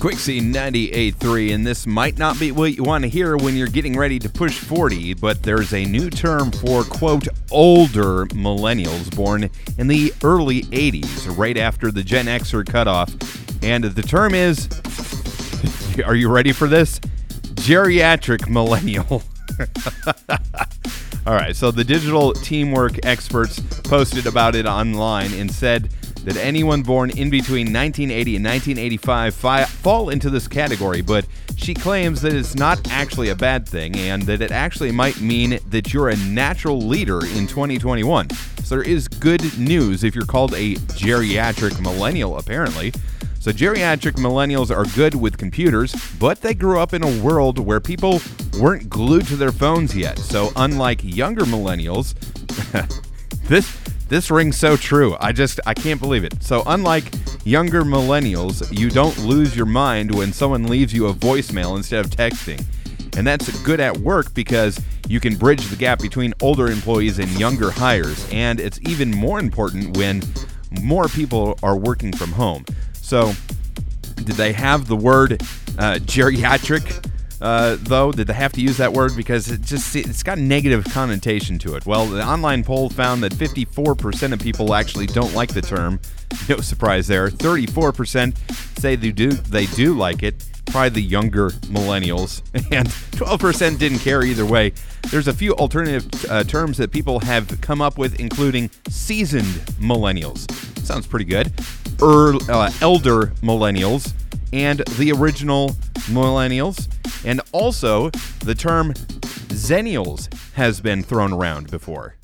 Quixie 98.3, and this might not be what you want to hear when you're getting ready to push 40, but there's a new term for, quote, older millennials born in the early 80s, right after the Gen Xer cutoff. And the term is, are you ready for this? Geriatric millennial. All right, so the digital teamwork experts posted about it online and said that anyone born in between 1980 and 1985 fi- fall into this category, but she claims that it's not actually a bad thing and that it actually might mean that you're a natural leader in 2021. So there is good news if you're called a geriatric millennial, apparently. So, geriatric millennials are good with computers, but they grew up in a world where people weren't glued to their phones yet. So, unlike younger millennials, this this rings so true. I just I can't believe it. So, unlike younger millennials, you don't lose your mind when someone leaves you a voicemail instead of texting. And that's good at work because you can bridge the gap between older employees and younger hires. And it's even more important when more people are working from home. So, did they have the word uh, geriatric? Uh, though, did they have to use that word because it just it's got negative connotation to it? Well, the online poll found that 54% of people actually don't like the term. No surprise there. 34% say they do they do like it. Probably the younger millennials, and 12% didn't care either way. There's a few alternative uh, terms that people have come up with, including seasoned millennials. Sounds pretty good. Er, uh, elder millennials and the original millennials. And also, the term Zennials has been thrown around before.